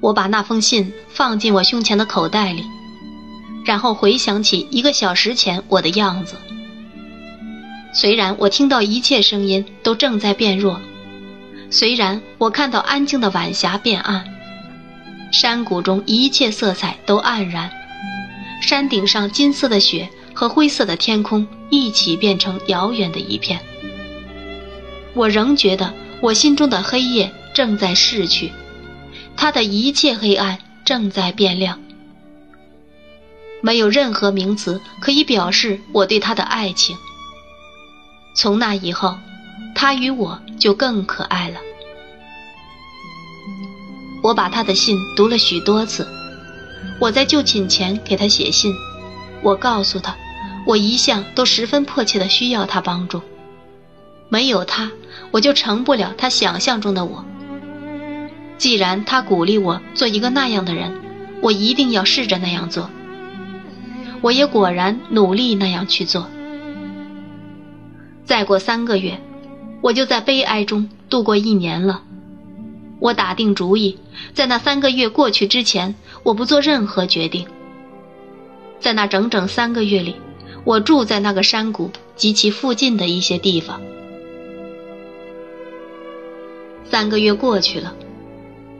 我把那封信放进我胸前的口袋里，然后回想起一个小时前我的样子。虽然我听到一切声音都正在变弱，虽然我看到安静的晚霞变暗，山谷中一切色彩都黯然，山顶上金色的雪和灰色的天空一起变成遥远的一片。我仍觉得我心中的黑夜正在逝去，他的一切黑暗正在变亮。没有任何名词可以表示我对他的爱情。从那以后，他与我就更可爱了。我把他的信读了许多次。我在就寝前给他写信，我告诉他，我一向都十分迫切的需要他帮助。没有他，我就成不了他想象中的我。既然他鼓励我做一个那样的人，我一定要试着那样做。我也果然努力那样去做。再过三个月，我就在悲哀中度过一年了。我打定主意，在那三个月过去之前，我不做任何决定。在那整整三个月里，我住在那个山谷及其附近的一些地方。三个月过去了，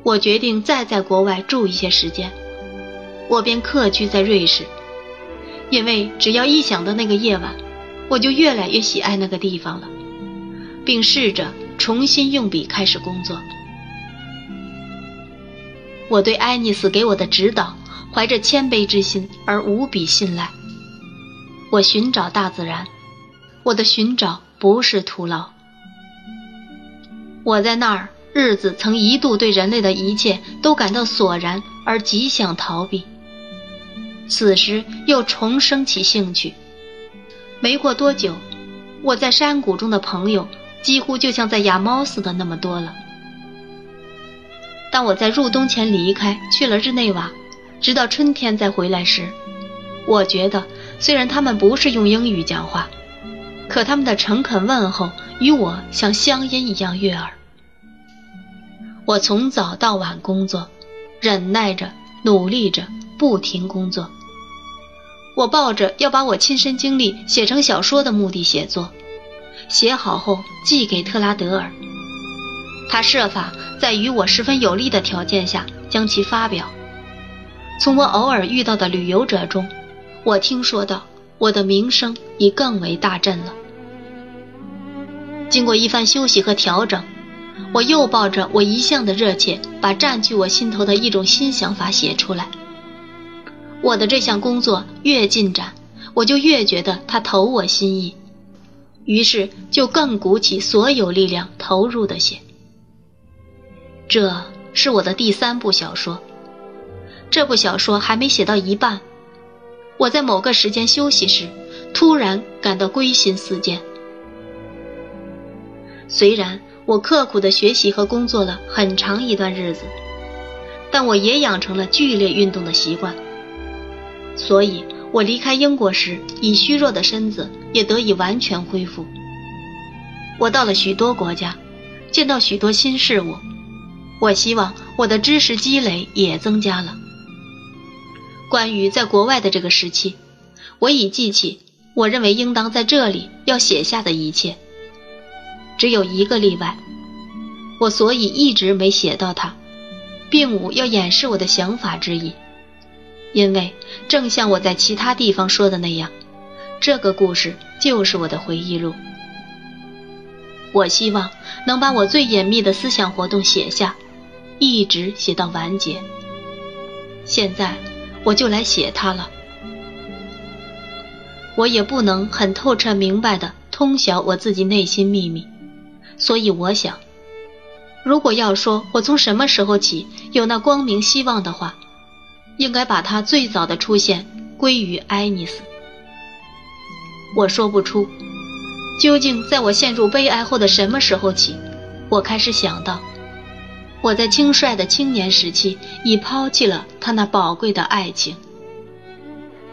我决定再在国外住一些时间，我便客居在瑞士，因为只要一想到那个夜晚，我就越来越喜爱那个地方了，并试着重新用笔开始工作。我对爱丽丝给我的指导怀着谦卑之心而无比信赖。我寻找大自然，我的寻找不是徒劳。我在那儿，日子曾一度对人类的一切都感到索然，而极想逃避。此时又重生起兴趣。没过多久，我在山谷中的朋友几乎就像在养猫似的那么多了。当我在入冬前离开，去了日内瓦，直到春天再回来时，我觉得虽然他们不是用英语讲话，可他们的诚恳问候与我像乡音一样悦耳。我从早到晚工作，忍耐着，努力着，不停工作。我抱着要把我亲身经历写成小说的目的写作，写好后寄给特拉德尔。他设法在与我十分有利的条件下将其发表。从我偶尔遇到的旅游者中，我听说到我的名声已更为大振了。经过一番休息和调整。我又抱着我一向的热切，把占据我心头的一种新想法写出来。我的这项工作越进展，我就越觉得它投我心意，于是就更鼓起所有力量投入的写。这是我的第三部小说，这部小说还没写到一半，我在某个时间休息时，突然感到归心似箭。虽然。我刻苦的学习和工作了很长一段日子，但我也养成了剧烈运动的习惯。所以，我离开英国时，已虚弱的身子也得以完全恢复。我到了许多国家，见到许多新事物。我希望我的知识积累也增加了。关于在国外的这个时期，我已记起我认为应当在这里要写下的一切。只有一个例外，我所以一直没写到它，并无要掩饰我的想法之意，因为正像我在其他地方说的那样，这个故事就是我的回忆录。我希望能把我最隐秘的思想活动写下，一直写到完结。现在我就来写它了。我也不能很透彻明白的通晓我自己内心秘密。所以我想，如果要说我从什么时候起有那光明希望的话，应该把它最早的出现归于爱丽丝。我说不出，究竟在我陷入悲哀后的什么时候起，我开始想到，我在轻率的青年时期已抛弃了他那宝贵的爱情。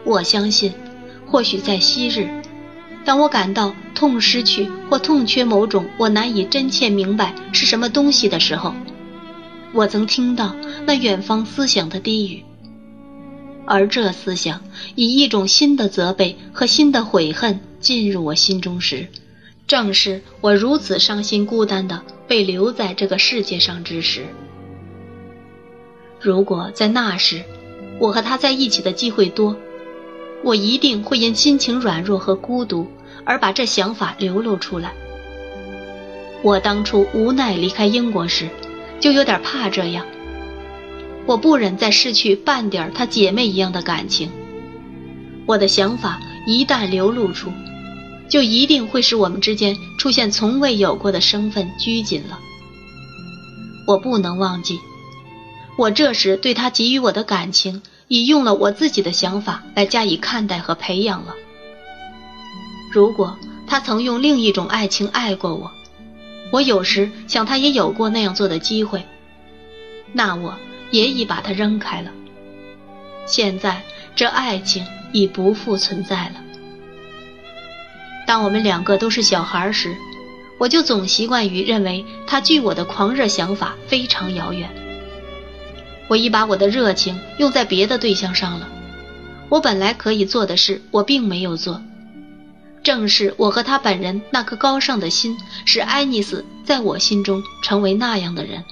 我相信，或许在昔日。当我感到痛失去或痛缺某种我难以真切明白是什么东西的时候，我曾听到那远方思想的低语，而这思想以一种新的责备和新的悔恨进入我心中时，正是我如此伤心孤单的被留在这个世界上之时。如果在那时，我和他在一起的机会多，我一定会因心情软弱和孤独而把这想法流露出来。我当初无奈离开英国时，就有点怕这样。我不忍再失去半点她姐妹一样的感情。我的想法一旦流露出，就一定会使我们之间出现从未有过的身份拘谨了。我不能忘记。我这时对他给予我的感情，已用了我自己的想法来加以看待和培养了。如果他曾用另一种爱情爱过我，我有时想他也有过那样做的机会，那我也已把他扔开了。现在这爱情已不复存在了。当我们两个都是小孩时，我就总习惯于认为他距我的狂热想法非常遥远。我已把我的热情用在别的对象上了，我本来可以做的事，我并没有做。正是我和他本人那颗高尚的心，使爱丽丝在我心中成为那样的人。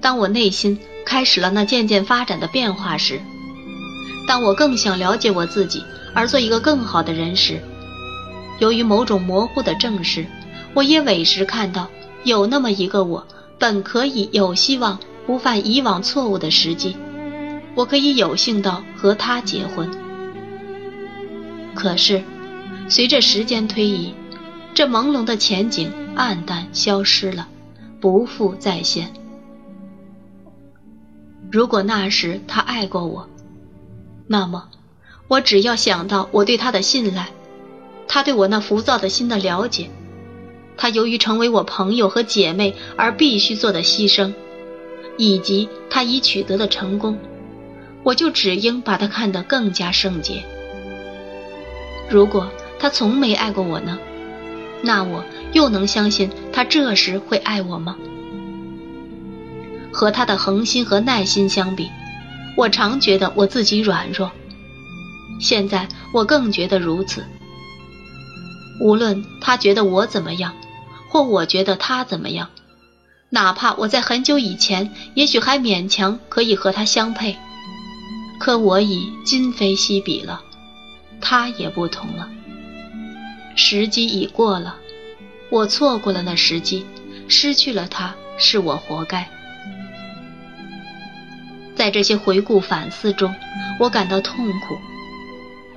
当我内心开始了那渐渐发展的变化时，当我更想了解我自己而做一个更好的人时，由于某种模糊的正视，我也委实看到有那么一个我。本可以有希望不犯以往错误的时机，我可以有幸到和他结婚。可是，随着时间推移，这朦胧的前景黯淡消失了，不复再现。如果那时他爱过我，那么，我只要想到我对他的信赖，他对我那浮躁的心的了解。他由于成为我朋友和姐妹而必须做的牺牲，以及他已取得的成功，我就只应把他看得更加圣洁。如果他从没爱过我呢？那我又能相信他这时会爱我吗？和他的恒心和耐心相比，我常觉得我自己软弱。现在我更觉得如此。无论他觉得我怎么样。或我觉得他怎么样，哪怕我在很久以前也许还勉强可以和他相配，可我已今非昔比了，他也不同了。时机已过了，我错过了那时机，失去了他是我活该。在这些回顾反思中，我感到痛苦，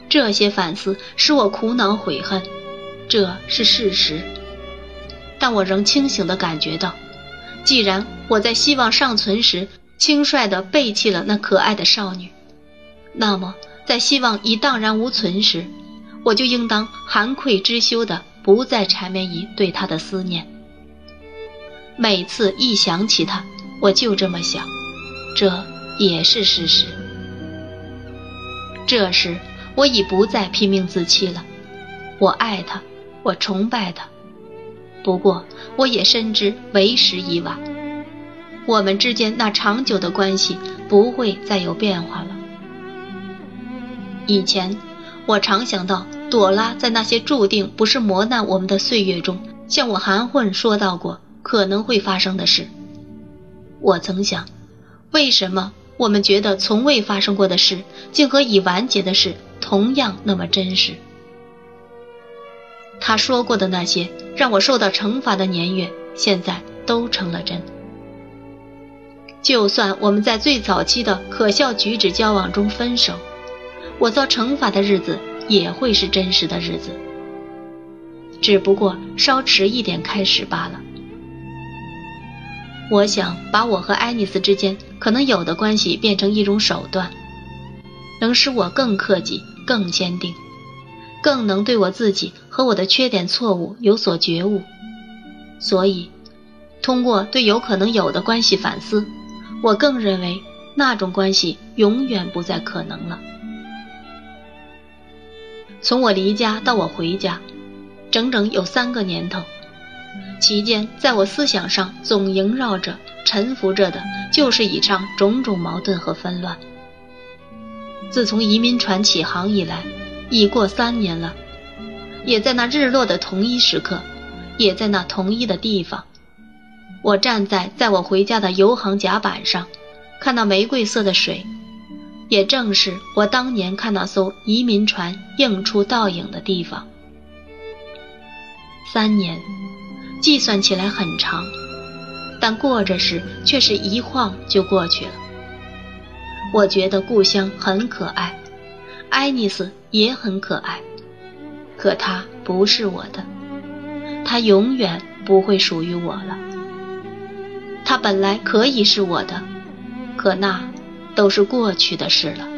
这些反思使我苦恼悔恨，这是事实。但我仍清醒地感觉到，既然我在希望尚存时轻率地背弃了那可爱的少女，那么在希望已荡然无存时，我就应当含愧知羞地不再缠绵于对他的思念。每次一想起他，我就这么想，这也是事实。这时我已不再拼命自欺了，我爱他，我崇拜他。不过，我也深知为时已晚，我们之间那长久的关系不会再有变化了。以前，我常想到朵拉在那些注定不是磨难我们的岁月中，向我含混说到过可能会发生的事。我曾想，为什么我们觉得从未发生过的事，竟和已完结的事同样那么真实？他说过的那些让我受到惩罚的年月，现在都成了真。就算我们在最早期的可笑举止交往中分手，我遭惩罚的日子也会是真实的日子，只不过稍迟一点开始罢了。我想把我和爱丽丝之间可能有的关系变成一种手段，能使我更克己、更坚定。更能对我自己和我的缺点错误有所觉悟，所以，通过对有可能有的关系反思，我更认为那种关系永远不再可能了。从我离家到我回家，整整有三个年头，其间在我思想上总萦绕着、沉浮着的，就是以上种种矛盾和纷乱。自从移民船起航以来，已过三年了，也在那日落的同一时刻，也在那同一的地方，我站在在我回家的游航甲板上，看到玫瑰色的水，也正是我当年看那艘移民船映出倒影的地方。三年，计算起来很长，但过着时却是一晃就过去了。我觉得故乡很可爱，爱丽丝也很可爱，可她不是我的，她永远不会属于我了。她本来可以是我的，可那都是过去的事了。